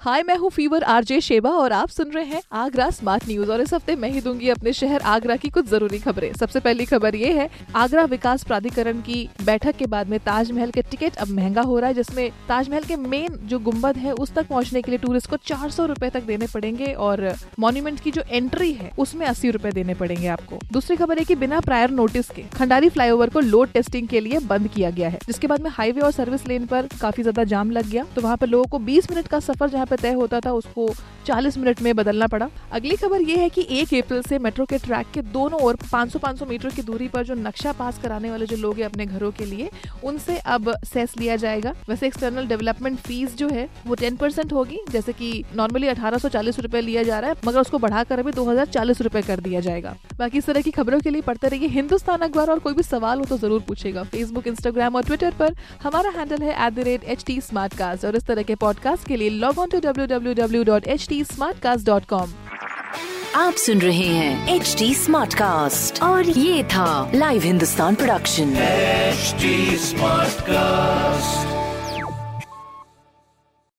हाय मैं हूँ fever RJ Sheba और आप सुन रहे हैं आगरा स्मार्ट न्यूज़ और इस हफ़्ते मैं ही दूँगी अपने शहर आगरा की कुछ ज़रूरी खबरें। सबसे पहली खबर ये है, आगरा विकास प्राधिकरण की बैठक के बाद में ताजमहल के टिकट अब महँगा हो रहा है, जिसमें ताजमहल के मेन जो गुंबद है, उस तक पहुँचने के लिए टूरिस्ट को चार सौ तक देने पड़ेंगे और मॉन्यूमेंट की जो एंट्री है, उसमें अस्सी रूपए देने पड़ेंगे आपको। दूसरी खबर है की बिना प्रायर नोटिस के खंडारी फ्लाईओवर को लोड टेस्टिंग के लिए बंद किया गया है, जिसके बाद में हाईवे और सर्विस लेन पर काफ़ी ज़्यादा जाम लग गया। तो वहाँ पर लोगों को बीस मिनट का सफ़र जहाँ पे तय होता था, उसको 40 मिनट में बदलना पड़ा। अगली खबर ये है कि एक अप्रैल से मेट्रो के ट्रैक के दोनों ओर 500-500 मीटर की दूरी पर जो नक्शा पास कराने वाले जो लोग हैं अपने घरों के लिए, उनसे अब सेस लिया जाएगा। वैसे एक्सटर्नल डेवलपमेंट फ़ीस जो है, वो टेन परसेंट होगी, जैसे की नॉर्मली अठारह सौ लिया जा रहा है, मगर उसको बढ़ाकर अभी दो हज़ार कर दिया जाएगा। बाकी इस तरह की खबरों के लिए पढ़ते रहिए हिंदुस्तान अखबार और कोई भी सवाल हो तो ज़रूर पूछेगा। फेसबुक इंस्टाग्राम और ट्विटर पर हमारा हैंडल है at the rate H T और इस तरह के पॉडकास्ट के लिए लॉग ऑन टू डब्ल्यू आप सुन रहे हैं एच डी स्मार्ट कास्ट और ये था live Hindustan production HD Smartcast.